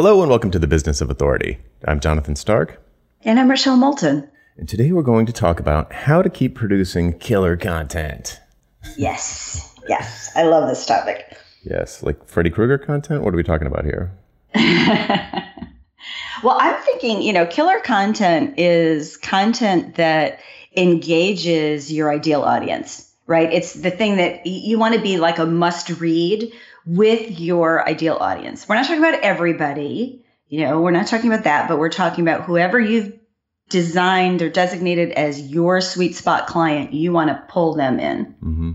Hello and welcome to the Business of Authority. I'm Jonathan Stark. And I'm Rochelle Moulton. And today we're going to talk about how to keep producing killer content. Yes, yes. I love this topic. Yes, like Freddy Krueger content? What are we talking about here? well, I'm thinking, you know, killer content is content that engages your ideal audience right? It's the thing that you want to be like a must read with your ideal audience. We're not talking about everybody, you know, we're not talking about that, but we're talking about whoever you've designed or designated as your sweet spot client, you want to pull them in. Mm-hmm.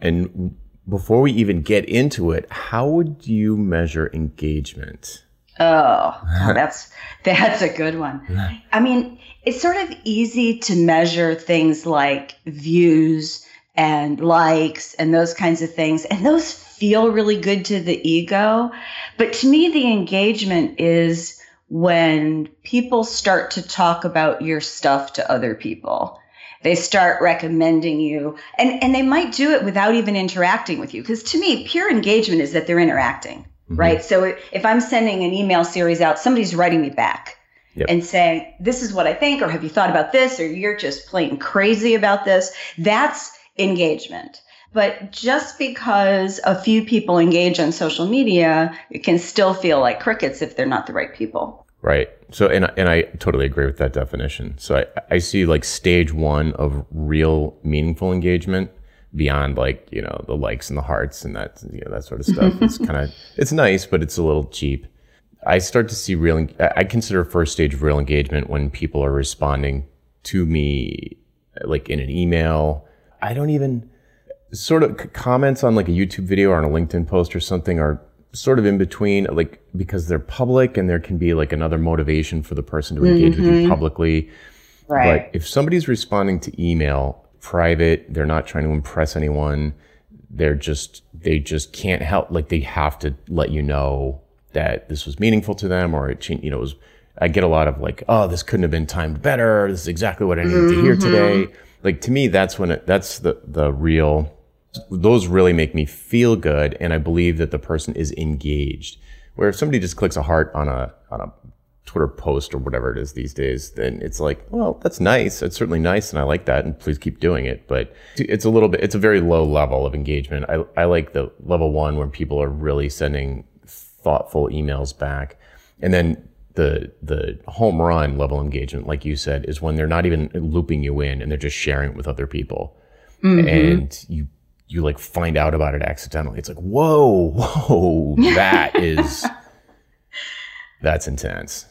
And before we even get into it, how would you measure engagement? Oh, that's that's a good one. I mean, it's sort of easy to measure things like views and likes and those kinds of things. And those feel really good to the ego. But to me, the engagement is when people start to talk about your stuff to other people. They start recommending you, and, and they might do it without even interacting with you. Because to me, pure engagement is that they're interacting, mm-hmm. right? So if I'm sending an email series out, somebody's writing me back. Yep. and saying, This is what I think, or have you thought about this, or you're just plain crazy about this. That's engagement. But just because a few people engage on social media, it can still feel like crickets if they're not the right people. Right. So, and, and I totally agree with that definition. So I, I see like stage one of real meaningful engagement beyond like, you know, the likes and the hearts and that, you know, that sort of stuff. it's kind of, it's nice, but it's a little cheap. I start to see real, I consider first stage of real engagement when people are responding to me like in an email I don't even sort of comments on like a YouTube video or on a LinkedIn post or something are sort of in between, like because they're public and there can be like another motivation for the person to engage mm-hmm. with you mm-hmm. publicly. Right. But if somebody's responding to email private, they're not trying to impress anyone. They're just, they just can't help, like they have to let you know that this was meaningful to them or it, changed, you know, it was, I get a lot of like, oh, this couldn't have been timed better. This is exactly what I needed mm-hmm. to hear today. Mm-hmm like to me, that's when it, that's the, the real, those really make me feel good. And I believe that the person is engaged. Where if somebody just clicks a heart on a, on a Twitter post or whatever it is these days, then it's like, well, that's nice. It's certainly nice. And I like that. And please keep doing it. But it's a little bit, it's a very low level of engagement. I, I like the level one where people are really sending thoughtful emails back. And then the the home run level engagement, like you said, is when they're not even looping you in and they're just sharing it with other people, mm-hmm. and you you like find out about it accidentally. It's like whoa, whoa, that is that's intense.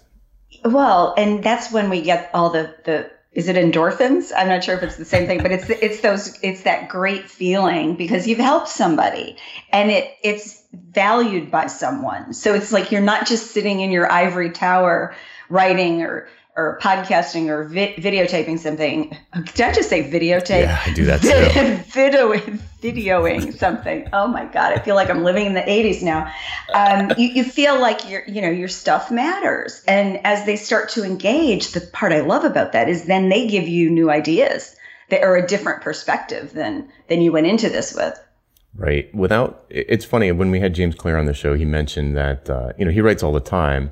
Well, and that's when we get all the the is it endorphins? I'm not sure if it's the same thing, but it's it's those it's that great feeling because you've helped somebody and it it's valued by someone. So it's like you're not just sitting in your ivory tower writing or or podcasting or vi- videotaping something. Did I just say videotape? Yeah, I do that too. Video, videoing something. Oh my god, I feel like I'm living in the 80s now. Um, you, you feel like your you know your stuff matters, and as they start to engage, the part I love about that is then they give you new ideas that are a different perspective than than you went into this with. Right. Without it's funny when we had James Clear on the show, he mentioned that uh, you know he writes all the time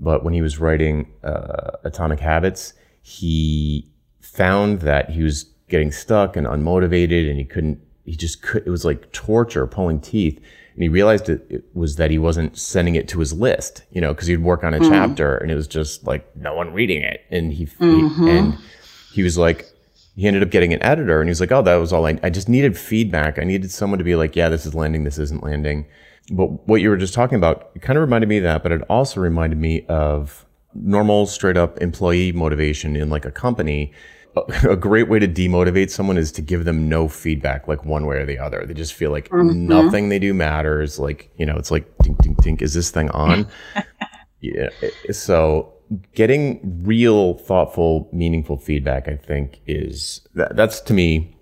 but when he was writing uh, Atomic Habits, he found that he was getting stuck and unmotivated and he couldn't, he just could, it was like torture, pulling teeth. And he realized it, it was that he wasn't sending it to his list, you know, because he'd work on a mm. chapter and it was just like no one reading it. And he, mm-hmm. he, and he was like, he ended up getting an editor and he was like, oh, that was all I, I just needed feedback. I needed someone to be like, yeah, this is landing, this isn't landing but what you were just talking about it kind of reminded me of that, but it also reminded me of normal, straight up employee motivation in like a company. A great way to demotivate someone is to give them no feedback, like one way or the other. They just feel like mm-hmm. nothing they do matters. Like, you know, it's like, tink, tink, tink, is this thing on? yeah. So getting real, thoughtful, meaningful feedback, I think is that, that's to me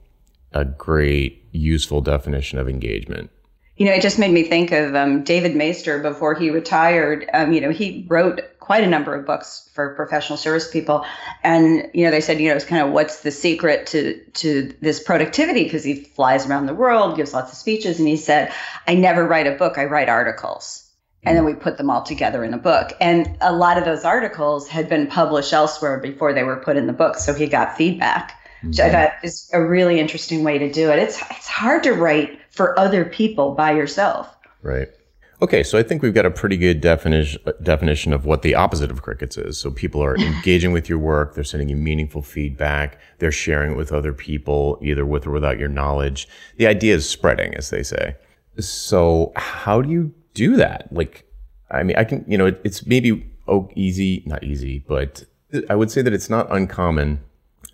a great, useful definition of engagement. You know, it just made me think of um, David Maister before he retired. Um, you know, he wrote quite a number of books for professional service people, and you know, they said, you know, it's kind of what's the secret to to this productivity because he flies around the world, gives lots of speeches, and he said, I never write a book, I write articles. and then we put them all together in a book. And a lot of those articles had been published elsewhere before they were put in the book, so he got feedback. Which I mm-hmm. thought is a really interesting way to do it. It's it's hard to write for other people by yourself. Right. Okay, so I think we've got a pretty good definition definition of what the opposite of crickets is. So people are engaging with your work, they're sending you meaningful feedback, they're sharing it with other people, either with or without your knowledge. The idea is spreading, as they say. So how do you do that? Like, I mean, I can, you know, it, it's maybe oh, easy, not easy, but I would say that it's not uncommon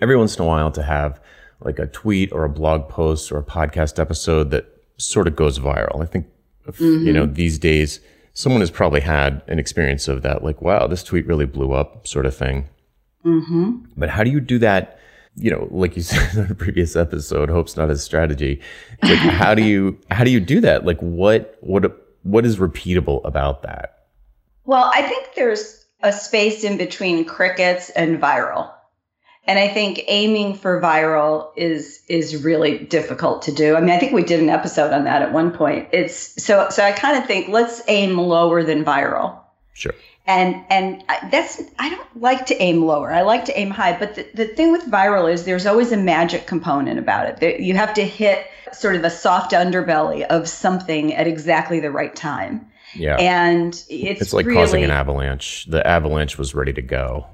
every once in a while to have like a tweet or a blog post or a podcast episode that sort of goes viral. I think, mm-hmm. you know, these days, someone has probably had an experience of that, like, wow, this tweet really blew up, sort of thing. Mm-hmm. But how do you do that? You know, like you said in the previous episode, hope's not a strategy. Like, how do you how do you do that? Like, what what what is repeatable about that? Well, I think there's a space in between crickets and viral. And I think aiming for viral is is really difficult to do. I mean, I think we did an episode on that at one point. It's so so I kind of think let's aim lower than viral. Sure. And and that's I don't like to aim lower. I like to aim high. But the, the thing with viral is there's always a magic component about it. You have to hit sort of a soft underbelly of something at exactly the right time. Yeah. And it's it's like really, causing an avalanche. The avalanche was ready to go.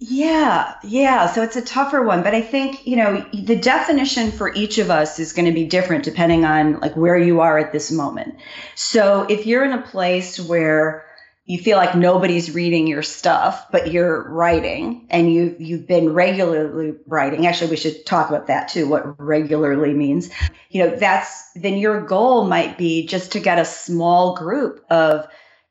Yeah, yeah. So it's a tougher one, but I think, you know, the definition for each of us is going to be different depending on like where you are at this moment. So if you're in a place where you feel like nobody's reading your stuff, but you're writing and you you've been regularly writing. Actually, we should talk about that too, what regularly means. You know, that's then your goal might be just to get a small group of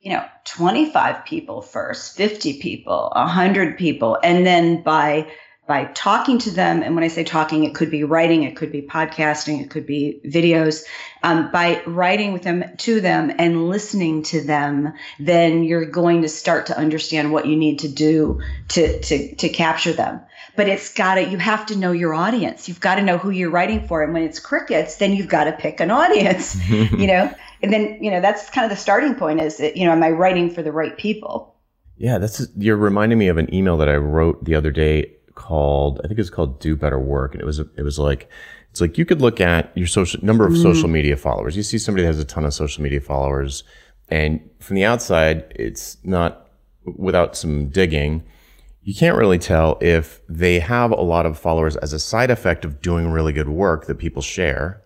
you know 25 people first 50 people 100 people and then by by talking to them and when i say talking it could be writing it could be podcasting it could be videos um, by writing with them to them and listening to them then you're going to start to understand what you need to do to to to capture them. But it's got to you have to know your audience. You've got to know who you're writing for and when it's crickets then you've got to pick an audience you know and then you know that's kind of the starting point is that, you know am i writing for the right people? Yeah that's you're reminding me of an email that i wrote the other day called i think it's called do better work. And it was it was like it's like you could look at your social number of mm. social media followers. You see somebody that has a ton of social media followers. And from the outside it's not without some digging you can't really tell if they have a lot of followers as a side effect of doing really good work that people share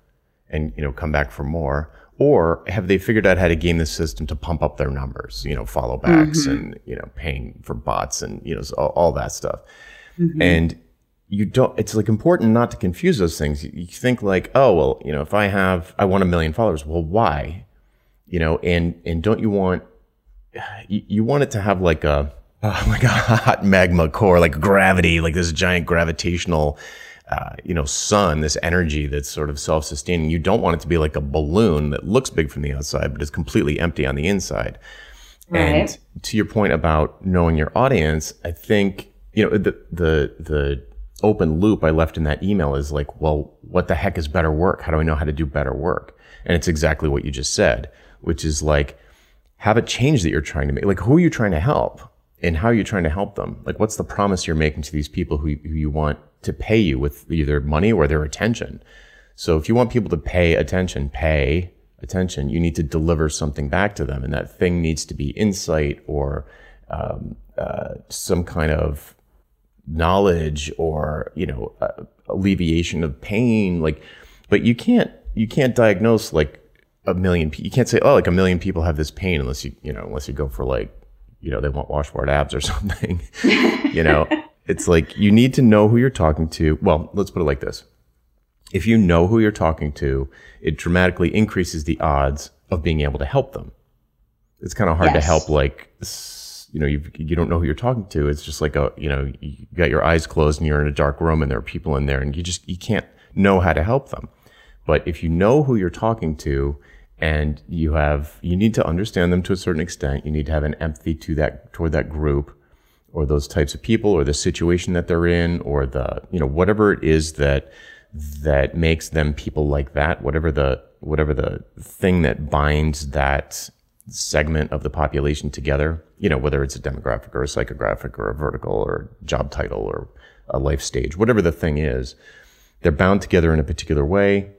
and you know come back for more or have they figured out how to game the system to pump up their numbers you know follow backs mm-hmm. and you know paying for bots and you know all, all that stuff mm-hmm. and you don't it's like important not to confuse those things you, think like oh well you know if i have i want a million followers well why you know and and don't you want you, you want it to have like a uh, like a hot magma core like gravity like this giant gravitational uh, you know, sun, this energy that's sort of self-sustaining. You don't want it to be like a balloon that looks big from the outside, but is completely empty on the inside. Right. And to your point about knowing your audience, I think, you know, the, the, the open loop I left in that email is like, well, what the heck is better work? How do I know how to do better work? And it's exactly what you just said, which is like, have a change that you're trying to make. Like, who are you trying to help? And how are you trying to help them? Like, what's the promise you're making to these people who, who you want to pay you with either money or their attention. So if you want people to pay attention, pay attention, you need to deliver something back to them. And that thing needs to be insight or um, uh, some kind of knowledge or, you know, uh, alleviation of pain. Like, but you can't, you can't diagnose like a million, you can't say, oh, like a million people have this pain unless you, you know, unless you go for like, you know, they want washboard abs or something, you know, it's like you need to know who you're talking to. Well, let's put it like this. If you know who you're talking to, it dramatically increases the odds of being able to help them. It's kind of hard yes. to help like you know, you you don't know who you're talking to. It's just like a, you know, you got your eyes closed and you're in a dark room and there are people in there and you just you can't know how to help them. But if you know who you're talking to and you have you need to understand them to a certain extent, you need to have an empathy to that toward that group or those types of people or the situation that they're in or the you know whatever it is that that makes them people like that whatever the whatever the thing that binds that segment of the population together, you know, whether it's a demographic or a psychographic or a vertical or job title or a life stage, whatever the thing is, they're bound together in a particular way.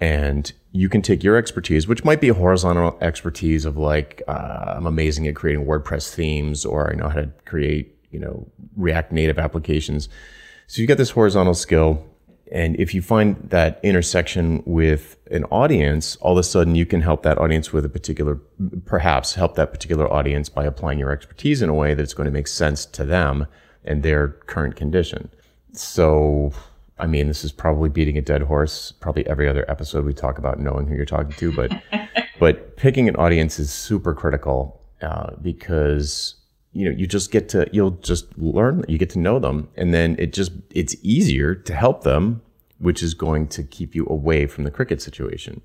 And you can take your expertise, which might be a horizontal expertise of like, uh, I'm amazing at creating WordPress themes or I know how to create, you know, React native applications. So you get this horizontal skill and if you find that intersection with an audience, all of a sudden you can help that audience with a particular, perhaps help that particular audience by applying your expertise in a way that's going to make sense to them and their current condition. So, I mean, this is probably beating a dead horse. Probably every other episode we talk about knowing who you're talking to, but, but picking an audience is super critical uh, because you know you just get to you'll just learn you get to know them and then it just it's easier to help them which is going to keep you away from the cricket situation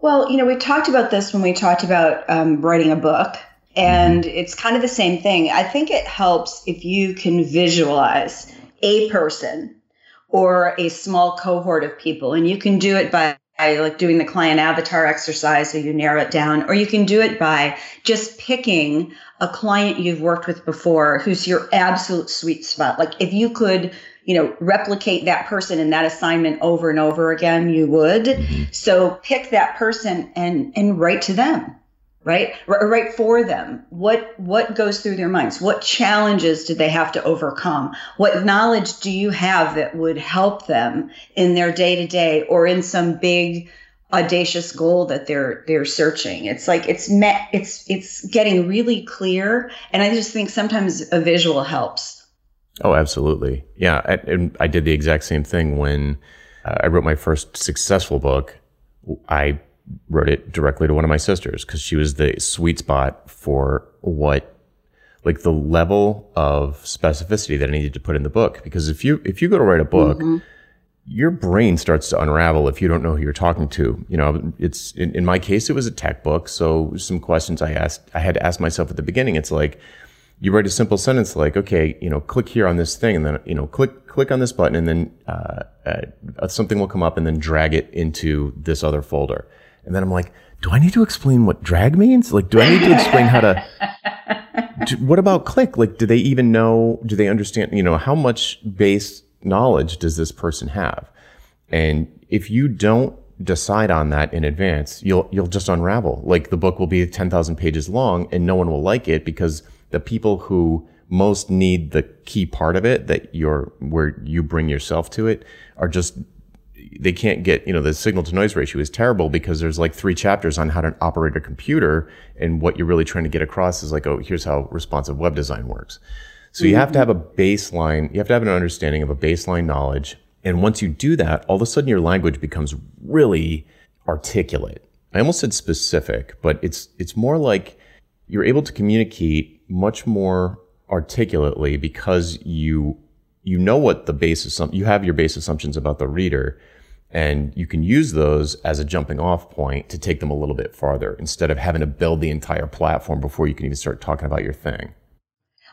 well you know we talked about this when we talked about um, writing a book and mm-hmm. it's kind of the same thing i think it helps if you can visualize a person or a small cohort of people. And you can do it by like doing the client avatar exercise so you narrow it down or you can do it by just picking a client you've worked with before who's your absolute sweet spot. Like if you could you know replicate that person in that assignment over and over again you would. So pick that person and and write to them right? Right for them. What what goes through their minds? What challenges did they have to overcome? What knowledge do you have that would help them in their day to day or in some big audacious goal that they're they're searching? It's like it's met it's it's getting really clear and i just think sometimes a visual helps. Oh absolutely. Yeah I, and i did the exact same thing when uh, i wrote my first successful book. I wrote it directly to one of my sisters because she was the sweet spot for what like the level of specificity that I needed to put in the book. Because if you if you go to write a book, mm-hmm. your brain starts to unravel if you don't know who you're talking to. You know, it's in, in my case, it was a tech book, so some questions I asked I had to ask myself at the beginning. It's like you write a simple sentence like, okay, you know, click here on this thing, and then you know, click click on this button, and then uh, uh, something will come up, and then drag it into this other folder. And then I'm like, do I need to explain what drag means? Like, do I need to explain how to? Do, what about click? Like, do they even know? Do they understand? You know, how much base knowledge does this person have? And if you don't decide on that in advance, you'll you'll just unravel. Like the book will be ten thousand pages long, and no one will like it because the people who most need the key part of it that you're where you bring yourself to it are just they can't get, you know, the signal to noise ratio is terrible because there's like three chapters on how to operate a computer. And what you're really trying to get across is like, oh, here's how responsive web design works. So you have to have a baseline, you have to have an understanding of a baseline knowledge. And once you do that, all of a sudden your language becomes really articulate. I almost said specific, but it's, it's more like you're able to communicate much more articulately because you you know what the base assumption you have your base assumptions about the reader and you can use those as a jumping off point to take them a little bit farther instead of having to build the entire platform before you can even start talking about your thing.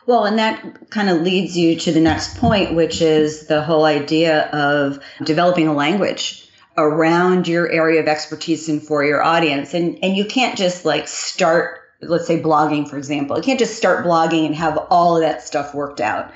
Well, and that kind of leads you to the next point, which is the whole idea of developing a language around your area of expertise and for your audience. And and you can't just like start let's say blogging for example. You can't just start blogging and have all of that stuff worked out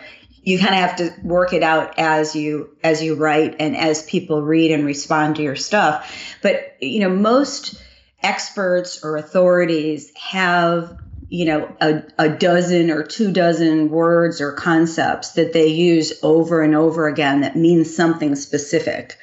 you kind of have to work it out as you as you write and as people read and respond to your stuff. But you know most experts or authorities have you know a, a dozen or two dozen words or concepts that they use over and over again that means something specific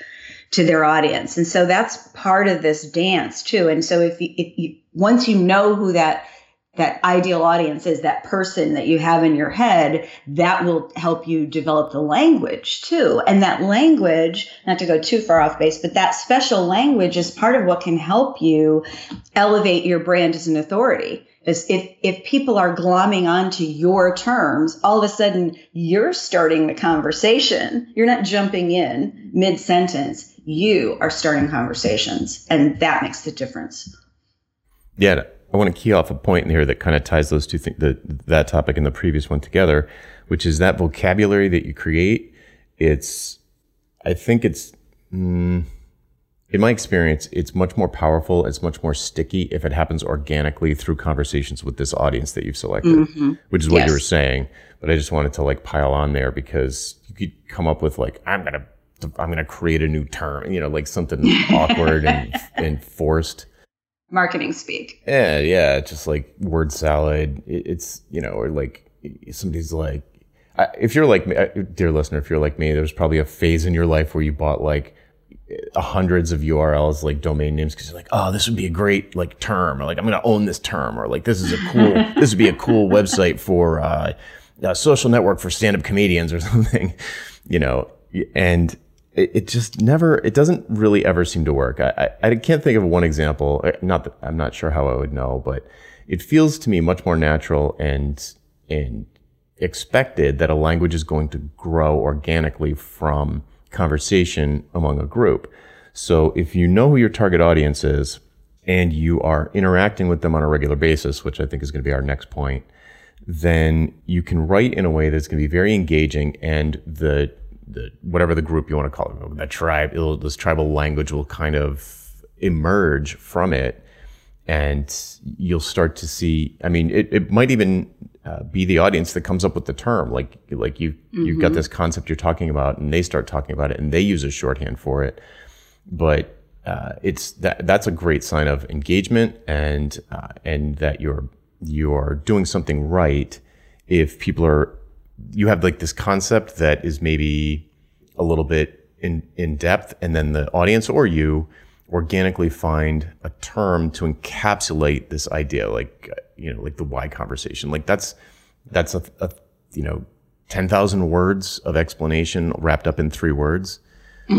to their audience. And so that's part of this dance too. And so if you, if you once you know who that that ideal audience is that person that you have in your head that will help you develop the language too. And that language not to go too far off base but that special language is part of what can help you elevate your brand as an authority. Is if if people are glomming onto your terms all of a sudden you're starting the conversation. You're not jumping in mid sentence you are starting conversations. And that makes the difference. Yeah I want to key off a point in here that kind of ties those two things, that topic and the previous one together, which is that vocabulary that you create. It's, I think it's, mm, in my experience, it's much more powerful. It's much more sticky if it happens organically through conversations with this audience that you've selected, mm-hmm. which is what yes. you were saying. But I just wanted to like pile on there because you could come up with like, I'm going to, I'm going to create a new term, you know, like something awkward and, and forced. Marketing speak. Yeah. Yeah. Just like word salad. It's, you know, or like somebody's like, if you're like me, dear listener, if you're like me, there's probably a phase in your life where you bought like hundreds of URLs, like domain names, because you're like, oh, this would be a great like term, or like I'm going to own this term, or like this is a cool, this would be a cool website for uh, a social network for stand-up comedians or something, you know, and it, it, just never, it doesn't really ever seem to work. I, I, I can't think of one example. Uh, not that I'm not sure how I would know, but it feels to me much more natural and and expected that a language is going to grow organically from conversation among a group. So if you know who your target audience is and you are interacting with them on a regular basis, which I think is going to be our next point, then you can write in a way that's going to be very engaging and the, the whatever the group you want to call it, that tribe, this tribal language will kind of emerge from it and you'll start to see, I mean, it, it might even uh, be the audience that comes up with the term. Like like you mm-hmm. you've got mm-hmm. this concept you're talking about, and they start talking about it, and they use a shorthand for it. But uh, it's that that's a great sign of engagement and uh, and that you're you're doing something right. If people are you have like this concept that is maybe a little bit in in depth, and then the audience or you organically find a term to encapsulate this idea, like uh, you know, like the why conversation. Like that's that's a, a you know, ten thousand words of explanation wrapped up in three words.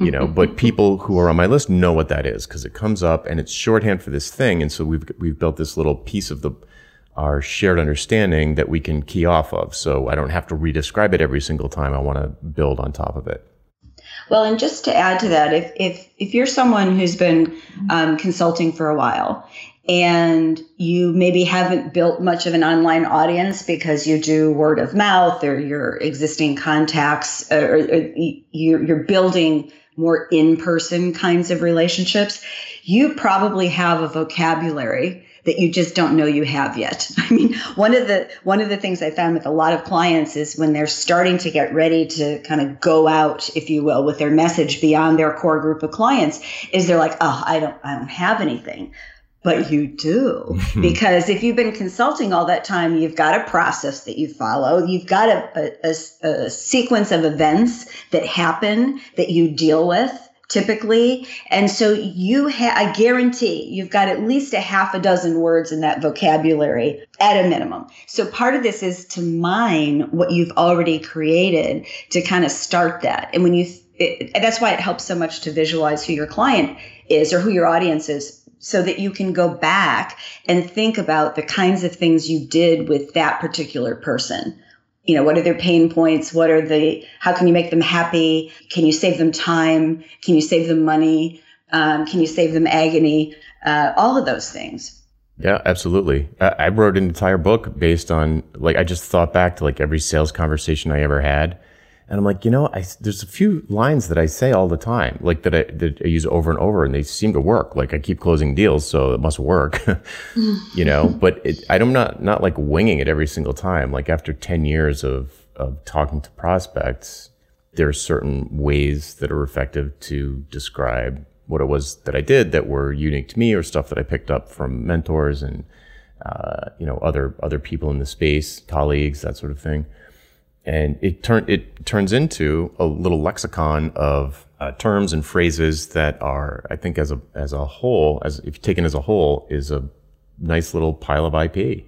you know, but people who are on my list know what that is because it comes up and it's shorthand for this thing, and so we've we've built this little piece of the our shared understanding that we can key off of. So I don't have to re-describe it every single time I want to build on top of it. Well, and just to add to that, if if if you're someone who's been um, consulting for a while and you maybe haven't built much of an online audience because you do word of mouth or your existing contacts, or, or you're, you're building more in-person kinds of relationships, you probably have a vocabulary that you just don't know you have yet. I mean, one of the one of the things I found with a lot of clients is when they're starting to get ready to kind of go out, if you will, with their message beyond their core group of clients, is they're like, "Oh, I don't I don't have anything." But you do. because if you've been consulting all that time, you've got a process that you follow. You've got a, a, a, a sequence of events that happen that you deal with typically. And so you have, I guarantee you've got at least a half a dozen words in that vocabulary at a minimum. So part of this is to mine what you've already created to kind of start that. And when you, it, that's why it helps so much to visualize who your client is or who your audience is so that you can go back and think about the kinds of things you did with that particular person you know what are their pain points? What are the how can you make them happy? Can you save them time? Can you save them money? Um, can you save them agony? Uh, all of those things. Yeah absolutely. I, I wrote an entire book based on like i just thought back to like every sales conversation i ever had and I'm like, you know, I, there's a few lines that I say all the time, like that I, that I use over and over, and they seem to work. Like I keep closing deals, so it must work, you know. But it, I'm not not like winging it every single time. Like after ten years of of talking to prospects, there are certain ways that are effective to describe what it was that I did that were unique to me, or stuff that I picked up from mentors and uh, you know other other people in the space, colleagues, that sort of thing and it turn it turns into a little lexicon of uh, terms and phrases that are, I think, as a as a whole, as if taken as a whole, is a nice little pile of IP.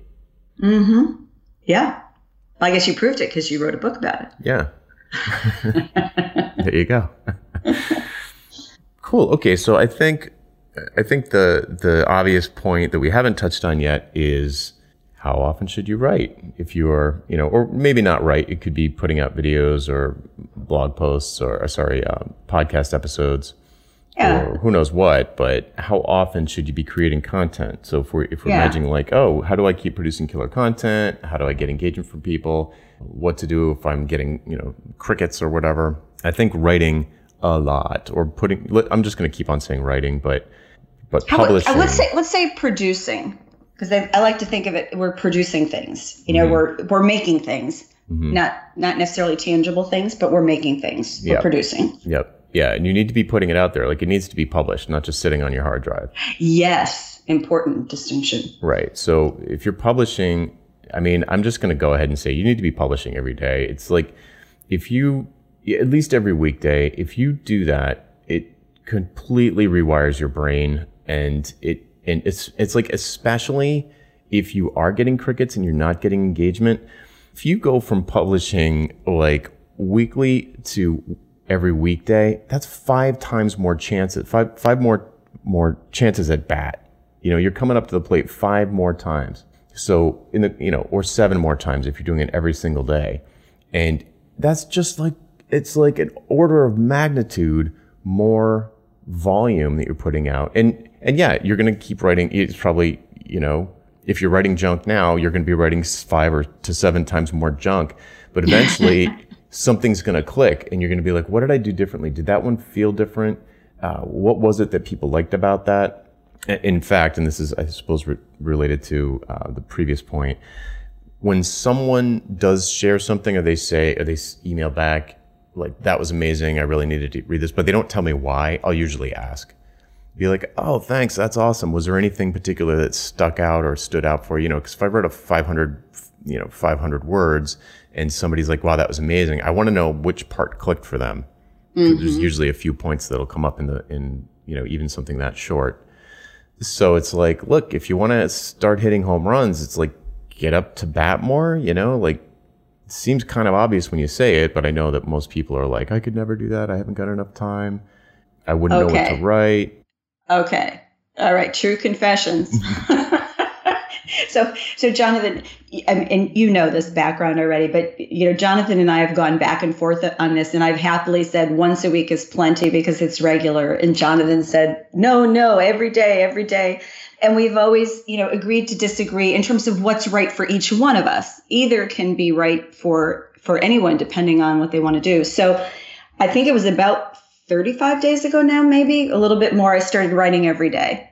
Mm-hmm. Yeah. I guess you proved it because you wrote a book about it. Yeah. there you go. cool. Okay, so I think I think the the obvious point that we haven't touched on yet is how often should you write? If you are you know or maybe not write it could be putting out videos or blog posts or, sorry um, podcast episodes yeah. or who knows what but how often should you be creating content? So if we're if we're yeah. imagining like oh how do i keep producing killer content? How do i get engagement from people? What to do if i'm getting you know crickets or whatever? I think writing a lot or putting i'm just going to keep on saying writing but but How, publishing let's say let's say producing because I, like to think of it we're producing things you know mm-hmm. we're we're making things mm-hmm. not not necessarily tangible things but we're making things we're producing. Yep. Yeah and you need to be putting it out there. Like it needs to be published not just sitting on your hard drive. Yes important distinction. Right so if you're publishing i mean i'm just going to go ahead and say you need to be publishing every day. It's like if you at least every weekday if you do that it completely rewires your brain and it and it's it's like especially if you are getting crickets and you're not getting engagement if you go from publishing like weekly to every weekday that's five times more chances five five more more chances at bat. You know you're coming up to the plate five more times. So in the you know or seven more times if you're doing it every single day. And that's just like it's like an order of magnitude more volume that you're putting out. And and yeah, you're going to keep writing. It's probably you know if you're writing junk now, you're going to be writing five or to seven times more junk. But eventually, something's going to click, and you're going to be like, "What did I do differently? Did that one feel different? Uh, what was it that people liked about that?" In fact, and this is, I suppose, re- related to uh, the previous point. When someone does share something, or they say, or they email back, like that was amazing. I really needed to read this, but they don't tell me why. I'll usually ask. Be like, oh, thanks, that's awesome. Was there anything particular that stuck out or stood out for you? You know, because if I read a 500, you know, 500 words, and somebody's like, wow, that was amazing. I want to know which part clicked for them. Mm-hmm. There's usually a few points that'll come up in the in you know even something that short. So it's like, look, if you want to start hitting home runs, it's like get up to bat more. You know, like seems kind of obvious when you say it, but I know that most people are like, I could never do that. I haven't got enough time. I wouldn't okay. know what to write. Okay. All right. True confessions. Mm-hmm. so, so Jonathan, and you know this background already, but you know, Jonathan and I have gone back and forth on this, and I've happily said once a week is plenty because it's regular. And Jonathan said, no, no, every day, every day and we've always you know agreed to disagree in terms of what's right for each one of us either can be right for for anyone depending on what they want to do so i think it was about 35 days ago now maybe a little bit more i started writing every day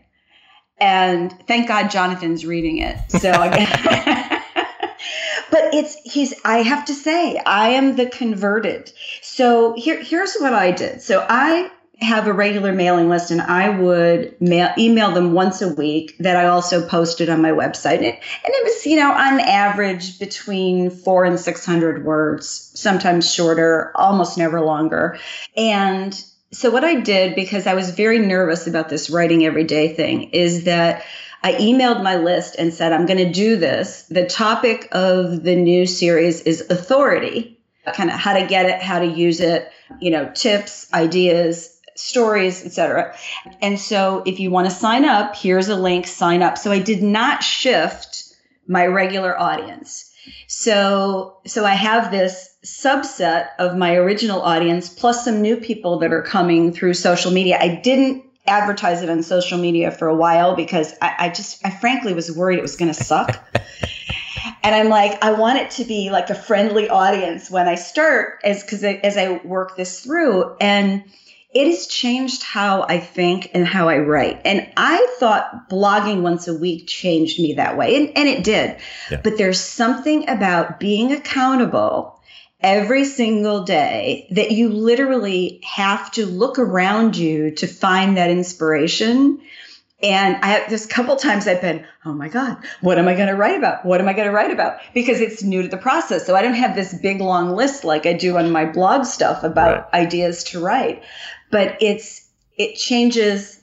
and thank god jonathan's reading it so but it's he's i have to say i am the converted so here here's what i did so i have a regular mailing list and I would mail, email them once a week that I also posted on my website. And it, and it was, you know, on average between four and 600 words, sometimes shorter, almost never longer. And so what I did, because I was very nervous about this writing every day thing, is that I emailed my list and said, I'm going to do this. The topic of the new series is authority, kind of how to get it, how to use it, you know, tips, ideas, stories, etc. And so if you want to sign up, here's a link, sign up. So I did not shift my regular audience. So so I have this subset of my original audience plus some new people that are coming through social media. I didn't advertise it on social media for a while because I, I just I frankly was worried it was gonna suck. and I'm like, I want it to be like a friendly audience when I start as because as I work this through. And it has changed how I think and how I write. And I thought blogging once a week changed me that way. And, and it did. Yeah. But there's something about being accountable every single day that you literally have to look around you to find that inspiration. And I have just a couple times I've been, oh my God, what am I going to write about? What am I going to write about? Because it's new to the process. So I don't have this big long list like I do on my blog stuff about right. ideas to write but it's it changes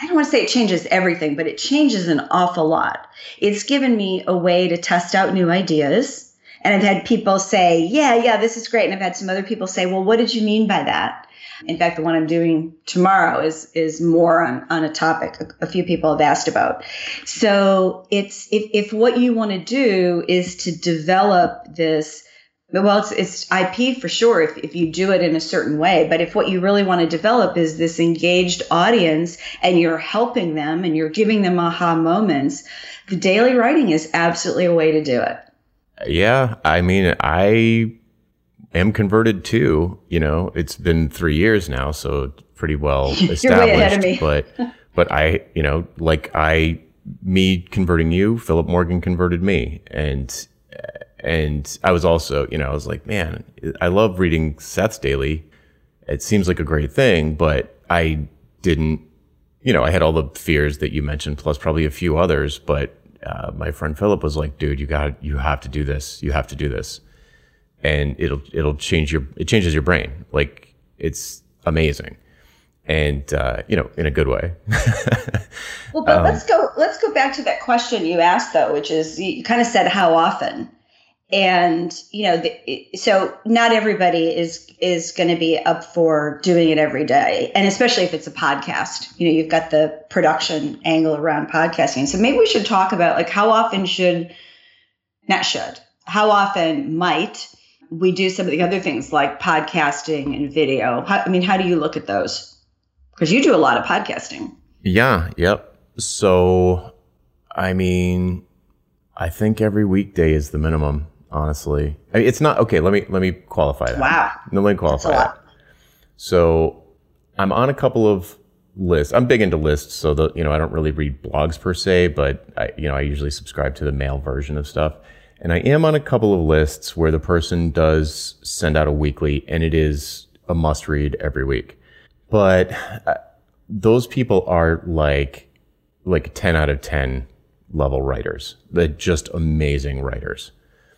I don't want to say it changes everything, but it changes an awful lot. It's given me a way to test out new ideas. And I've had people say, yeah, yeah, this is great. And I've had some other people say, well, what did you mean by that? In fact, the one I'm doing tomorrow is is more on, on a topic a, a few people have asked about. So it's if, if what you want to do is to develop this well it's, it's ip for sure if, if you do it in a certain way but if what you really want to develop is this engaged audience and you're helping them and you're giving them aha moments the daily writing is absolutely a way to do it yeah i mean i am converted too. You know, it's been three years now, so pretty well established. You're way ahead of me. but but I, you know, like I, me converting you, Philip Morgan converted me, and and I was also, you know, I was like, man, I love reading Seth's daily. It seems like a great thing, but I didn't, you know, I had all the fears that you mentioned, plus probably a few others. But uh, my friend Philip was like, dude, you got, you have to do this. You have to do this, and it'll it'll change your it changes your brain. Like it's amazing and uh, you know in a good way well but um, let's go let's go back to that question you asked though which is you kind of said how often and you know the, so not everybody is is going to be up for doing it every day. And especially if it's a podcast you know you've got the production angle around podcasting. So maybe we should talk about like how often should not should how often might we do some of the other things like podcasting and video? How, i mean how do you look at those? Because you do a lot of podcasting. Yeah yep. So i mean i think every weekday is the minimum honestly. I mean, it's not okay. Let me let me qualify that. Wow. No, let me qualify that. So I'm on a couple of lists. I'm big into lists, so the you know I don't really read blogs per se, but I you know I usually subscribe to the mail version of stuff. And I am on a couple of lists where the person does send out a weekly, and it is a must read every week. But uh, those people are like like 10 out of 10 level writers. They're just amazing writers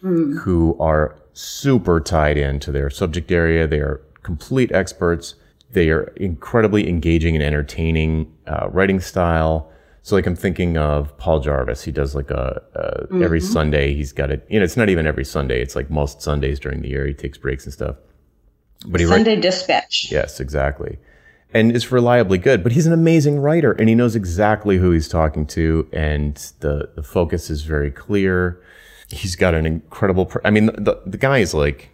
mm. who are super tied into their subject area. They are complete experts. They are incredibly engaging and entertaining uh, writing style. So like I'm thinking of Paul Jarvis. He does like a, a mm-hmm. every Sunday he's got it. You know, it's not even every Sunday. It's like most Sundays during the year he takes breaks and stuff. But he Sunday Dispatch. Yes, exactly. And it's reliably good. But he's an amazing writer, and he knows exactly who he's talking to, and the the focus is very clear he's got an incredible. I mean, the the guy is like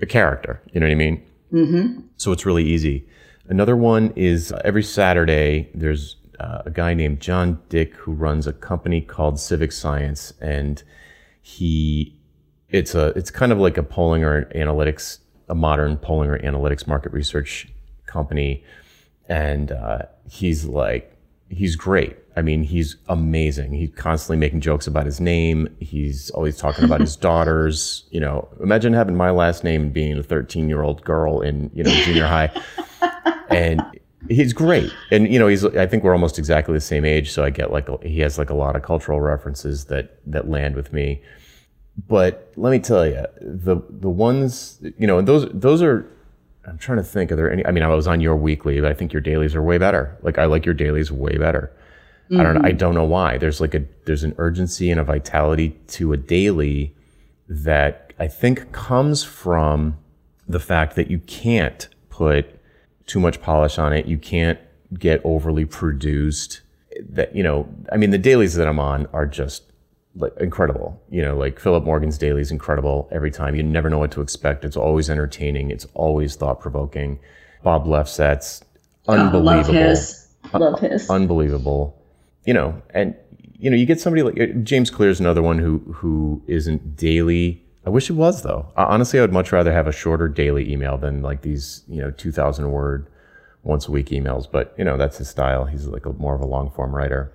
a character. You know what I mean? Mm-hmm. So it's really easy. Another one is uh, every Saturday. There's uh, a guy named John Dick who runs a company called Civic Science, and he it's a it's kind of like a polling or analytics, a modern polling or analytics market research company, and uh, he's like he's great. I mean, he's amazing. He's constantly making jokes about his name. He's always talking about his daughters. You know, imagine having my last name and being a 13 year old girl in, you know, junior high. And he's great. And, you know, he's, I think we're almost exactly the same age. So I get like, he has like a lot of cultural references that, that land with me. But let me tell you, the, the ones, you know, those, those are, I'm trying to think. Are there any? I mean, I was on your weekly, but I think your dailies are way better. Like I like your dailies way better. Mm-hmm. I don't. I don't know why. There's like a there's an urgency and a vitality to a daily that I think comes from the fact that you can't put too much polish on it. You can't get overly produced. That you know, I mean, the dailies that I'm on are just like incredible. You know, like Philip Morgan's daily is incredible every time. You never know what to expect. It's always entertaining. It's always thought provoking. Bob Lefsetz, unbelievable. Oh, love his. Love his. unbelievable. You know, and you know, you get somebody like James Clear is another one who who isn't daily. I wish it was though. Honestly, I would much rather have a shorter daily email than like these, you know, 2000 word once a week emails, but you know, that's his style. He's like a, more of a long form writer.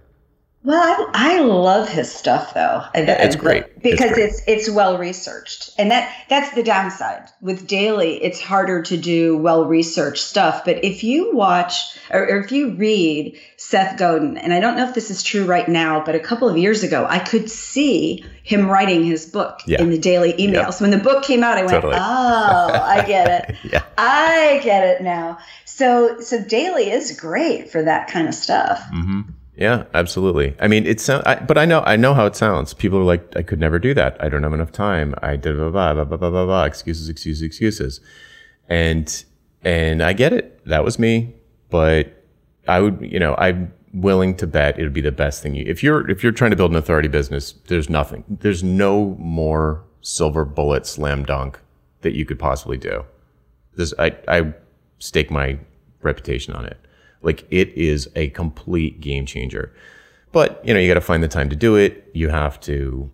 Well, I, I love his stuff though. Yeah, it's great because it's great. it's, it's well researched, and that that's the downside with daily. It's harder to do well researched stuff. But if you watch or, or, if you read Seth Godin, and I don't know if this is true right now, but a couple of years ago, I could see him writing his book yeah. in the daily emails. Yep. So when the book came out, I went, totally. "Oh, I get it. yeah. I get it now." So so daily is great for that kind of stuff. Mm-hmm. Yeah, absolutely. I mean, it sounds, but I know, I know how it sounds. People are like, I could never do that. I don't have enough time. I did blah, blah, blah, blah, blah, blah, blah, excuses, excuses, excuses. And, and I get it. That was me, but I would, you know, I'm willing to bet it would be the best thing. You, if you're, if you're trying to build an authority business, there's nothing, there's no more silver bullet slam dunk that you could possibly do. This, I, I stake my reputation on it. Like it is a complete game changer. But, you know, you got to find the time to do it. You have to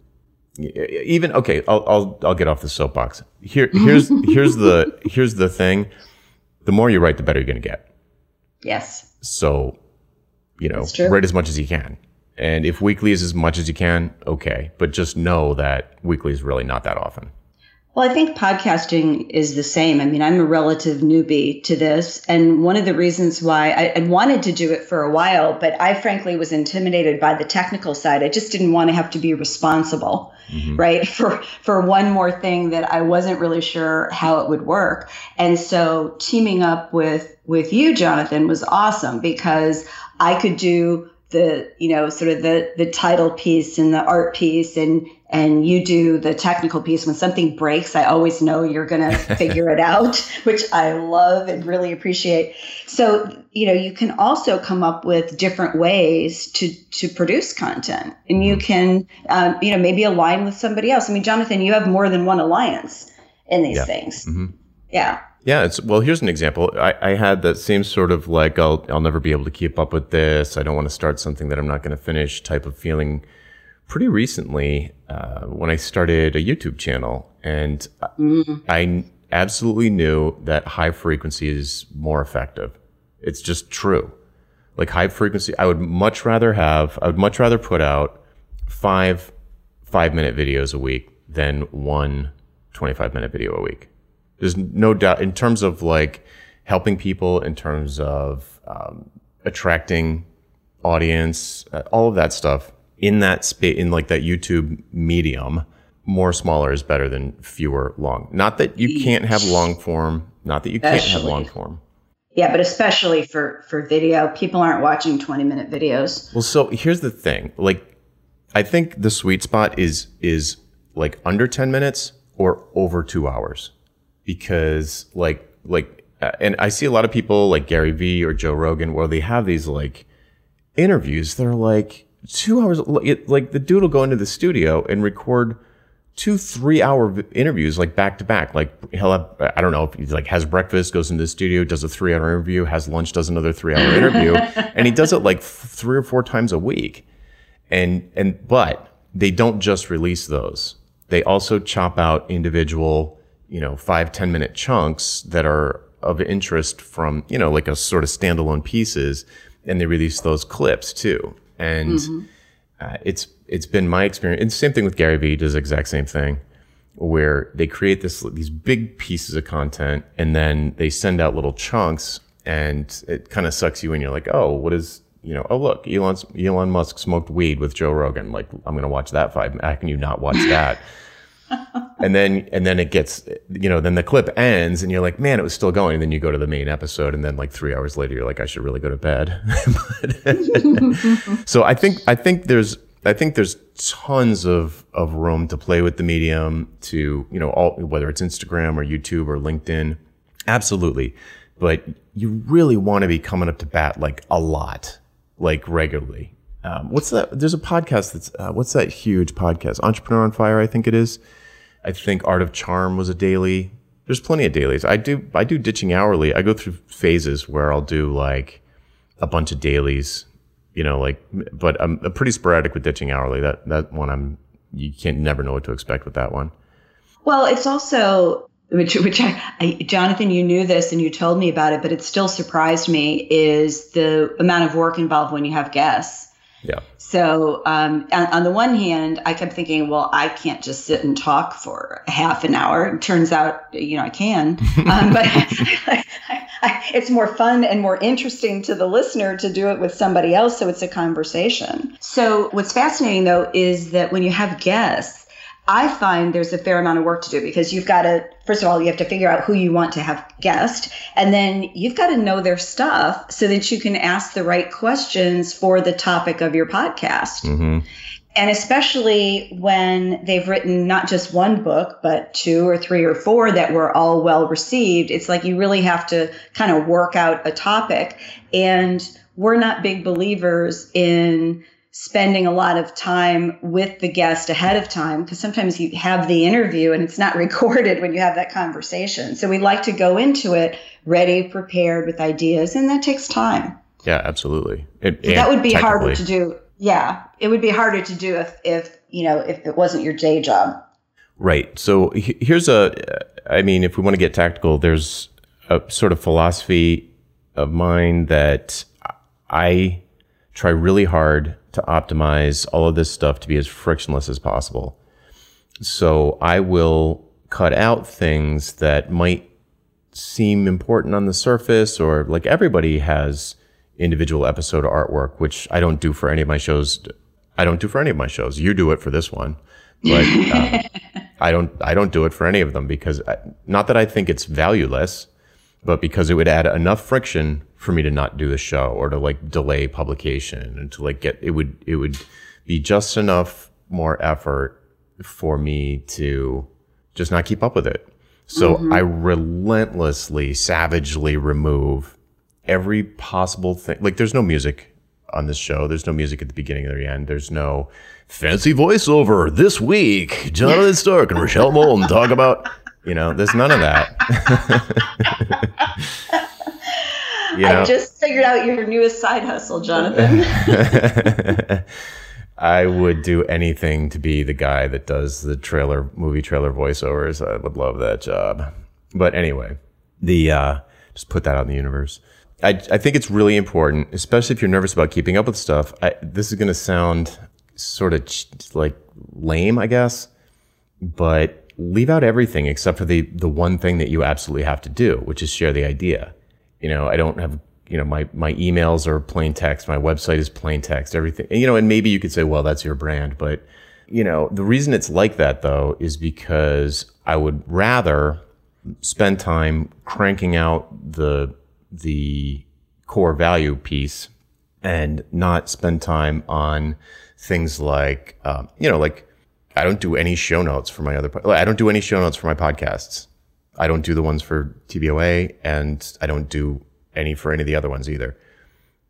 even okay, I'll I'll I'll get off the soapbox. Here here's here's the here's the thing. The more you write, the better you're going to get. Yes. So, you know, write as much as you can. And if weekly is as much as you can, okay. But just know that weekly is really not that often. Well, I think podcasting is the same. I mean, I'm a relative newbie to this. And one of the reasons why I, I, wanted to do it for a while, but I frankly was intimidated by the technical side. I just didn't want to have to be responsible, mm-hmm. right? For, for one more thing that I wasn't really sure how it would work. And so teaming up with, with you, Jonathan, was awesome because I could do the you know sort of the the title piece and the art piece and and you do the technical piece when something breaks i always know you're going to figure it out which i love and really appreciate so you know you can also come up with different ways to to produce content and you mm-hmm. can um, you know maybe align with somebody else i mean jonathan you have more than one alliance in these yeah. things mm-hmm. Yeah yeah, it's well. Here's an example. I, I had that same sort of like I'll I'll never be able to keep up with this. I don't want to start something that I'm not going to finish type of feeling. Pretty recently, uh, when I started a YouTube channel, and mm. I absolutely knew that high frequency is more effective. It's just true. Like high frequency, I would much rather have. I would much rather put out five five minute videos a week than one 25 minute video a week there's no doubt in terms of like helping people, in terms of um, attracting audience, uh, all of that stuff in that space, in like that YouTube medium. More smaller is better than fewer long. Not that you can't have long form. Not that you can't have long form. Yeah, but especially for for video, people aren't watching 20 minute videos. Well, so here's the thing. Like I think the sweet spot is is like under 10 minutes or over 2 hours because like like uh, and I see a lot of people like Gary Vee or Joe Rogan where they have these like interviews that are like two hours like the dude will go into the studio and record two three hour interviews like back to back like he'll have i don't know if he like has breakfast goes into the studio does a three hour interview has lunch does another three hour interview and he does it like three or four times a week. And and but they don't just release those. They also chop out individual you know, five ten minute chunks that are of interest from, you know, like a sort of standalone pieces. And they release those clips too. And mm-hmm. uh, it's, it's been my experience. And same thing with Gary Vee does the exact same thing where they create this, these big pieces of content and then they send out little chunks and it kind of sucks you in. You're like, oh, what is, you know, oh look, Elon's, Elon Musk smoked weed with Joe Rogan. Like, I'm going to watch that five. How can you not watch that? and then and then it gets you know then the clip ends and you're like man it was still going. And then you go to the main episode and then like three hours later you're like i should really go to bed. So i think i think there's i think there's tons of of room to play with the medium to you know all whether it's instagram or youtube or linkedin. Absolutely. But you really want to be coming up to bat like a lot like regularly. Um, what's that there's a podcast that's uh, what's that huge podcast? Entrepreneur on fire i think it is I think Art of Charm was a daily. There's plenty of dailies. I do I do ditching hourly. I go through phases where I'll do like a bunch of dailies, you know, like but I'm, pretty sporadic with ditching hourly. That that one I'm you can't never know what to expect with that one. Well, it's also which which I, I, Jonathan, you knew this and you told me about it, but it still surprised me is the amount of work involved when you have guests. Yeah. So um, on, on, the one hand, I kept thinking, well, I can't just sit and talk for half an hour. It turns out, you know, I can, um, but I, I, it's more fun and more interesting to the listener to do it with somebody else. So it's a conversation. So what's fascinating though is that when you have guests, I find there's a fair amount of work to do because you've got to, first of all, you have to figure out who you want to have guest, and then you've got to know their stuff so that you can ask the right questions for the topic of your podcast. Mm-hmm. And especially when they've written not just one book, but two or three or four that were all well received, it's like you really have to kind of work out a topic. And we're not big believers in spending a lot of time with the guest ahead of time because sometimes you have the interview and it's not recorded when you have that conversation. So we like to go into it ready, prepared with ideas, and that takes time. Yeah, absolutely. It, that would be harder to do. Yeah, it would be harder to do if if you know, if it wasn't your day job. Right. So here's a, I mean, if we want to get tactical, there's a sort of philosophy of mine that I try really hard to optimize all of this stuff to be as frictionless as possible. So I will cut out things that might seem important on the surface or like everybody has individual episode artwork, which I don't do for any of my shows. I don't do for any of my shows. You do it for this one, but um, I don't. I don't do it for any of them because I, not that I think it's valueless, but because it would add enough friction for me to not do the show or to like delay publication and to like get it would it would be just enough more effort for me to just not keep up with it. So mm-hmm. I relentlessly, savagely remove every possible thing. Like there's no music on this show. There's no music at the beginning or the end. There's no fancy voiceover this week. Jonathan Stark and Rochelle Moulton talk about, you know, there's none of that. you know? I just figured out your newest side hustle, Jonathan. I would do anything to be the guy that does the trailer movie trailer voiceovers. I would love that job. But anyway, the uh, just put that out in the universe. I, I think it's really important, especially if you're nervous about keeping up with stuff. I, this is going to sound sort of ch- like lame, I guess, but leave out everything except for the the one thing that you absolutely have to do, which is share the idea. You know, I don't have you know my my emails are plain text, my website is plain text, everything. You know, and maybe you could say, well, that's your brand, but you know, the reason it's like that though is because I would rather spend time cranking out the the core value piece and not spend time on things like, um, you know, like I don't do any show notes for my other, I don't do any show notes for my podcasts. I don't do the ones for TBOA and I don't do any for any of the other ones either.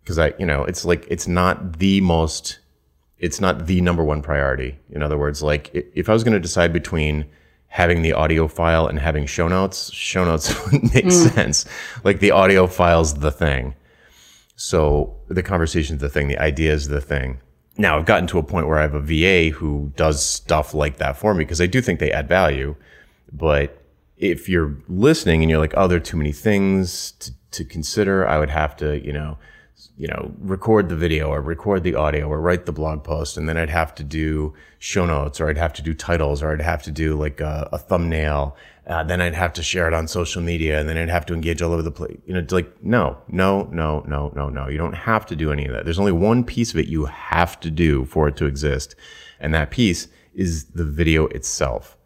Cause I, you know, it's like, it's not the most, it's not the number one priority. In other words, like if I was going to decide between having the audio file and having show notes, show notes would make mm. sense. Like the audio file's the thing. So the conversation's the thing, the idea is the thing. Now I've gotten to a point where I have a VA who does stuff like that for me because I do think they add value. But if you're listening and you're like, oh, there are too many things to, to consider, I would have to, you know, you know, record the video or record the audio or write the blog post. And then I'd have to do show notes or I'd have to do titles or I'd have to do like a, a thumbnail. Uh, then I'd have to share it on social media and then I'd have to engage all over the place. You know, like, no, no, no, no, no, no. You don't have to do any of that. There's only one piece of it you have to do for it to exist. And that piece is the video itself.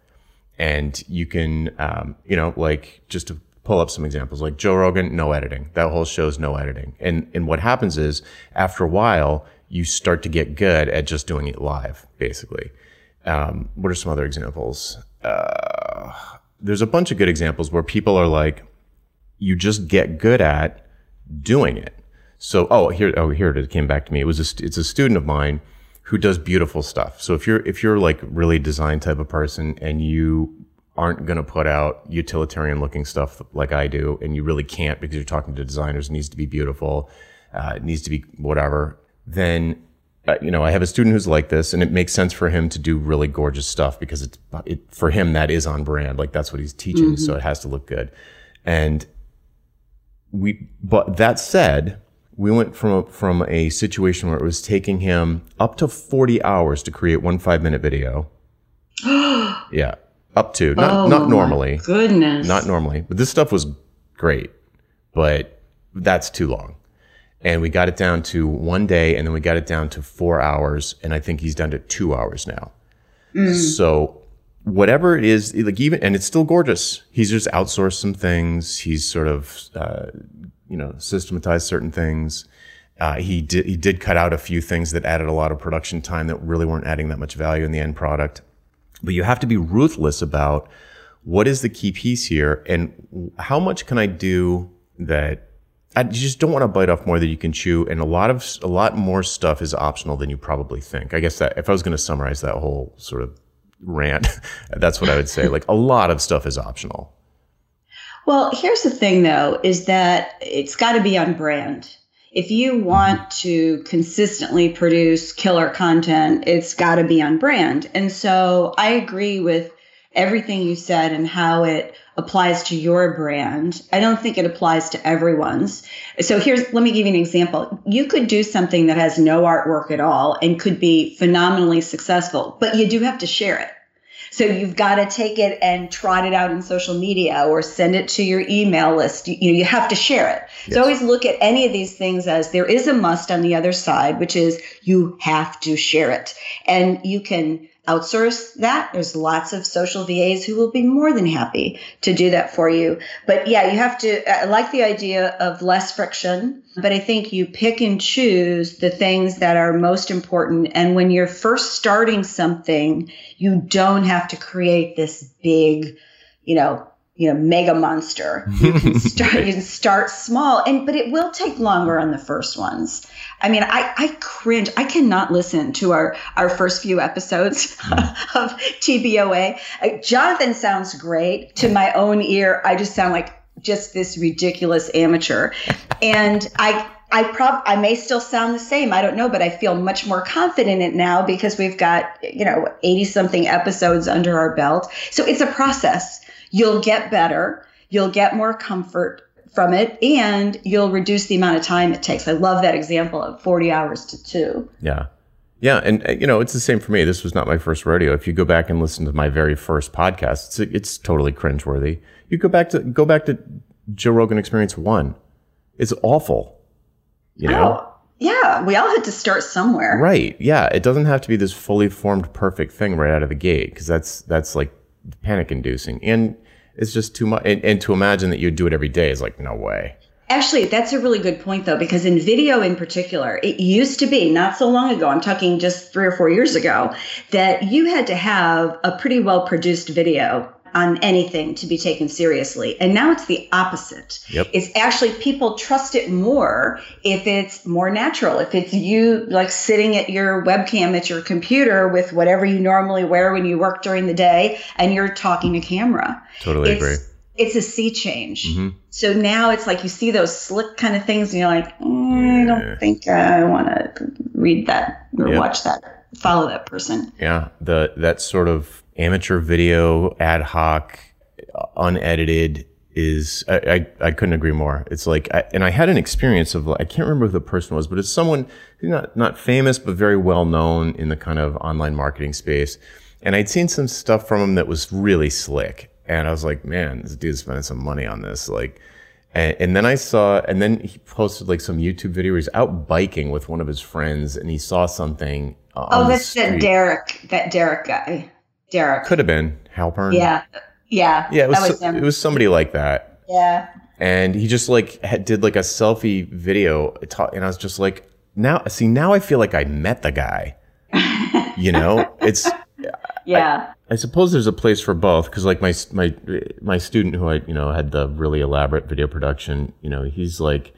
And you can, um, you know, like just pull up some examples like Joe Rogan, no editing. That whole show's no editing. And, and what happens is after a while, you start to get good at just doing it live, basically. Um, what are some other examples? Uh, there's a bunch of good examples where people are like, you just get good at doing it. So, oh, here, oh, here it came back to me. It was a, it's a student of mine who does beautiful stuff. So if you're, if you're like really design type of person and you aren't going to put out utilitarian looking stuff like I do, and you really can't because you're talking to designers. It needs to be beautiful. Uh, it needs to be whatever. Then, uh, you know, I have a student who's like this, and it makes sense for him to do really gorgeous stuff because it's it, for him that is on brand. Like that's what he's teaching, mm-hmm. so it has to look good. And we, but that said, we went from a, from a situation where it was taking him up to 40 hours to create one five minute video. yeah up to. Not oh, not normally. goodness. Not normally. But this stuff was great. But that's too long. And we got it down to one day and then we got it down to four hours and i think he's done to two hours now. Mm. so whatever it is like even and it's still gorgeous. He's just outsourced some things. He's sort of uh, you know systematized certain things. Uh, he did he did cut out a few things that added a lot of production time that really weren't adding that much value in the end product but you have to be ruthless about what is the key piece here and how much can I do that I just don't want to bite off more than you can chew. And a lot of, a lot more stuff is optional than you probably think. I guess that if I was going to summarize that whole sort of rant, that's what I would say. Like a lot of stuff is optional. Well, here's the thing though, is that it's got to be on brand if you want to consistently produce killer content, it's got to be on brand. And so I agree with everything you said and how it applies to your brand. I don't think it applies to everyone's. So here's let me give you an example. You could do something that has no artwork at all and could be phenomenally successful, but you do have to share it. So you've got to take it and trot it out in social media or send it to your email list. You, you, know, you have to share it. Yes. So always look at any of these things as there is a must on the other side, which is you have to share it. And you can outsource that. There's lots of social VAs who will be more than happy to do that for you. But yeah, you have to, I like the idea of less friction, but I think you pick and choose the things that are most important. And when you're first starting something, you don't have to create this big, you know, you know mega monster you can start you can start small. And but it will take longer on the first ones. I mean i i cringe. I cannot listen to our our first few episodes of tboa uh, jonathan sounds great. To my own ear i just sound like just this ridiculous amateur. And i I prob I may still sound the same. I don't know, but I feel much more confident in it now because we've got, you know, 80 something episodes under our belt. So it's a process you'll get better, you'll get more comfort from it, and you'll reduce the amount of time it takes. I love that example of 40 hours to two. Yeah. Yeah, and uh, you know it's the same for me. This was not my first rodeo. If you go back and listen to my very first podcast, it's, it's totally cringeworthy. You go back to go back to Joe Rogan Experience One. It's awful. You know. Oh, yeah, we all had to start somewhere. Right. Yeah, it doesn't have to be this fully formed perfect thing right out of the gate because that's that's like panic inducing. And it's just too much. And, and to imagine that you'd do it every day is like, no way. Actually, that's a really good point, though, because in video in particular, it used to be not so long ago, I'm talking just three or four years ago, that you had to have a pretty well produced video on anything to be taken seriously. And now it's the opposite. Yep. It's actually people trust it more if it's more natural. If it's you like sitting at your webcam at your computer with whatever you normally wear when you work during the day and you're talking to camera. Totally it's, agree. It's a sea change. Mm-hmm. So now it's like you see those slick kind of things and you're like, mm, I don't think I want to read that or yep. watch that, follow that person. Yeah. The, that sort of amateur video, ad hoc, unedited is I, I, I, couldn't agree more. It's like, I, and I had an experience of I can't remember who the person was, but it's someone who's not not famous but very well known in the kind of online marketing space. And I'd seen some stuff from him that was really slick, and I was like, man, this dude's spending some money on this, like. And, and then I saw, and then he posted like some YouTube video where he's out biking with one of his friends, and he saw something. oh, that's that Derek, that Derek guy. Derek. Could have been Halpern. Yeah. Yeah. Yeah. It was, was it was somebody like that. Yeah. And he just like had, did like a selfie video, and I was just like, now see, now I feel like I met the guy. you know, it's yeah. I, I, suppose there's a place for both because like my my my student who I you know had the really elaborate video production, you know, he's like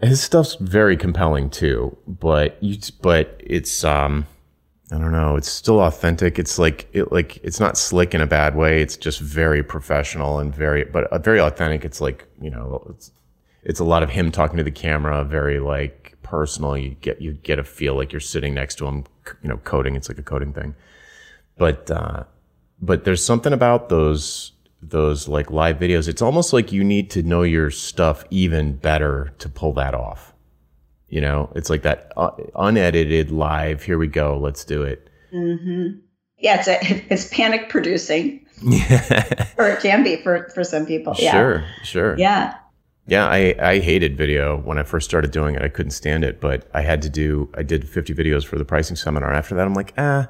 his stuff's very compelling too, but you but it's um I don't know. It's still authentic. It's like it like it's not slick in a bad way. It's just very professional and very but uh, very authentic. It's like you know it's it's a lot of him talking to the camera, very like personal. You get you get a feel like you're sitting next to him, you know, coding. It's like a coding thing. But uh, but there's something about those those like live videos. It's almost like you need to know your stuff even better to pull that off. You know, it's like that uh, unedited live. Here we go. Let's do it. Mm-hmm. Yeah, it's a, it's panic producing. Yeah, or it can be for for some people. Yeah. Sure, sure. Yeah. Yeah, I, I hated video when I first started doing it. I couldn't stand it, but I had to do, I did 50 videos for the pricing seminar. After that, I'm like, ah,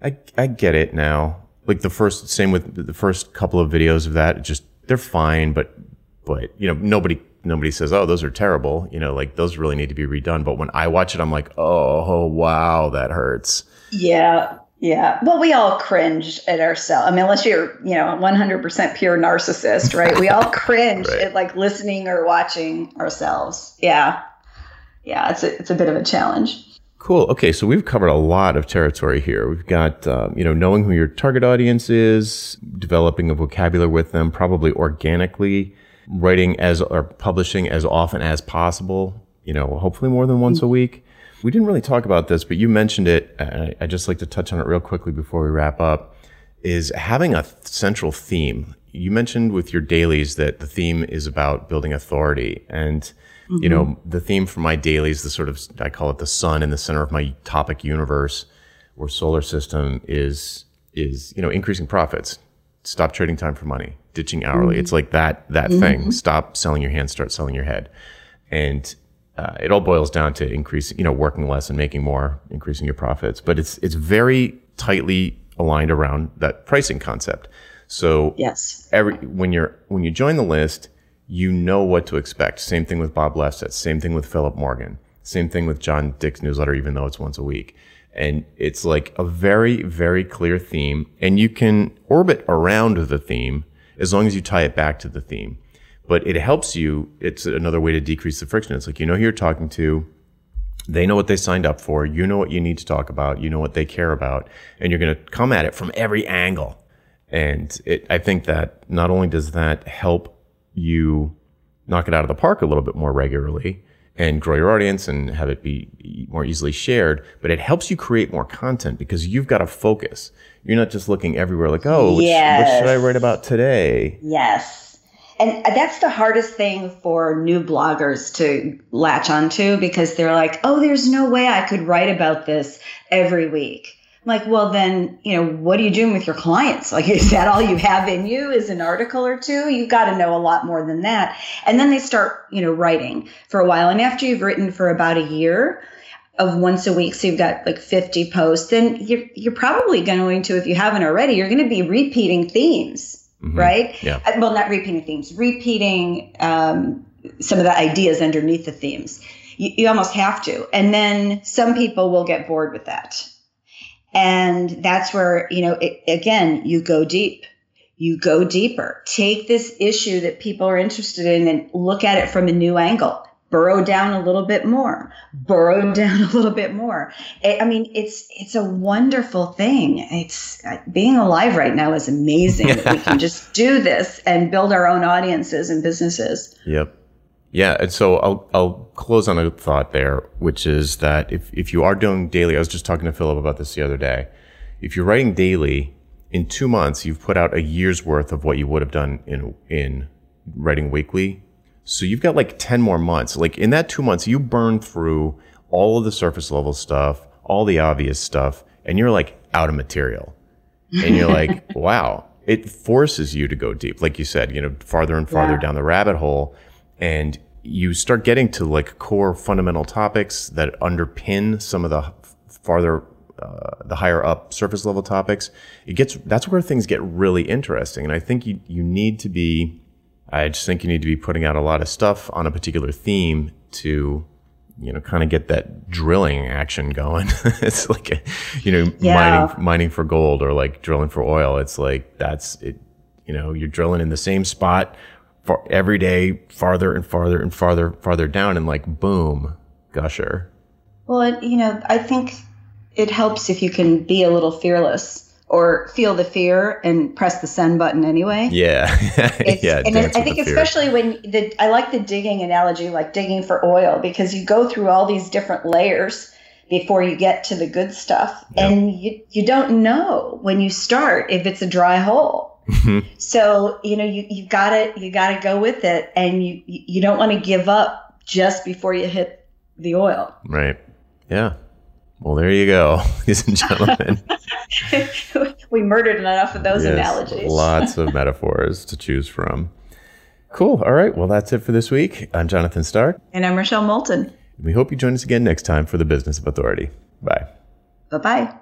I, I get it now. Like the first, same with the first couple of videos of that, just, they're fine, but, but, you know, nobody nobody says, "Oh, those are terrible." You know, like those really need to be redone. But when I watch it, I'm like, "Oh, wow, that hurts." Yeah, yeah. Well, we all cringe at ourselves. I mean, unless you're, you know, 100% pure narcissist, right? We all cringe right. at like listening or watching ourselves. Yeah, yeah. It's a, it's a bit of a challenge. Cool. Okay, so we've covered a lot of territory here. We've got, um, you know, knowing who your target audience is, developing a vocabulary with them, probably organically writing as or publishing as often as possible. you know, hopefully more than once a week. We didn't really talk about this, but you mentioned it. And I just like to touch on it real quickly before we wrap up. Is having a central theme. You mentioned with your dailies that the theme is about building authority, and mm-hmm. you know the theme for my dailies, the sort of I call it the sun in the center of my topic universe or solar system is is you know increasing profits. Stop trading time for money, ditching hourly. Mm-hmm. It's like that that mm-hmm. thing. Stop selling your hand, start selling your head, and uh, it all boils down to increasing, you know, working less and making more, increasing your profits. But it's it's very tightly aligned around that pricing concept. So yes, every when you're when you join the list, you know what to expect. Same thing with Bob Lefsetz. Same thing with Philip Morgan. Same thing with John Dick's newsletter, even though it's once a week. And it's like a very, very clear theme. And you can orbit around the theme as long as you tie it back to the theme but it helps you. It's another way to decrease the friction. It's like you know who you're talking to. They know what they signed up for. You know what you need to talk about. You know what they care about, and you're going to come at it from every angle. And it, I think that not only does that help you knock it out of the park a little bit more regularly and grow your audience and have it be more easily shared, but it helps you create more content because you've got a focus. You're not just looking everywhere like, oh, yes. what should I write about today? Yes and that's the hardest thing for new bloggers to latch onto because they're like, oh, there's no way I could write about this every week. Like, well, then, you know, what are you doing with your clients? Like, is that all you have in you is an article or two? You've got to know a lot more than that. And then they start, you know, writing for a while. And after you've written for about a year, of once a week, so you've got like 50 posts, then you're, you're probably going to, if you haven't already, you're going to be repeating themes mm-hmm. right? Yeah. Uh, well, not repeating themes, repeating um, some of the ideas underneath the themes. You, you almost have to. And then some people will get bored with that. And that's where, you know, it, again, you go deep. You go deeper. Take this issue that people are interested in and look at it from a new angle. Burrow down a little bit more. Burrow down a little bit more. I mean it's it's a wonderful thing. It's uh, being alive right now is amazing we can just do this and build our own audiences and businesses. Yep yeah and so i'll i'll close on a thought there which is that if if you are doing daily i was just talking to philip about this the other day if you're writing daily in two months you've put out a year's worth of what you would have done in in writing weekly so you've got like 10 more months. Like in that two months, you burn through all of the surface level stuff, all the obvious stuff, and you're like out of material. And you're like, wow, it forces you to go deep. Like you said, you know, farther and farther yeah. down the rabbit hole. And you start getting to like core fundamental topics that underpin some of the farther uh, the higher up surface level topics, it gets that's where things get really interesting. And I think you you need to be I just think you need to be putting out a lot of stuff on a particular theme to, you know, kind of get that drilling action going. it's like, a, you know, yeah. mining, mining for gold or like drilling for oil. It's like, that's it, you know, you're drilling in the same spot for every day, farther and farther and farther, farther down and like, boom, gusher. Well, it, you know, I think it helps if you can be a little fearless or feel the fear and press the send button anyway. Yeah. yeah. And I think especially when the, I like the digging analogy, like digging for oil, because you go through all these different layers before you get to the good stuff. Yep. And you, you don't know when you start if it's a dry hole. Mm-hmm. so, you know, you, you gotta, you gotta go with it and you, you don't want to give up just before you hit the oil. Right. Yeah. Well, there you go, ladies and gentlemen. we murdered enough of those yes, analogies. lots of metaphors to choose from. Cool. All right. Well, that's it for this week. I'm Jonathan Stark. And I'm Rochelle Moulton. We hope you join us again next time for the Business of Authority. Bye. Bye bye.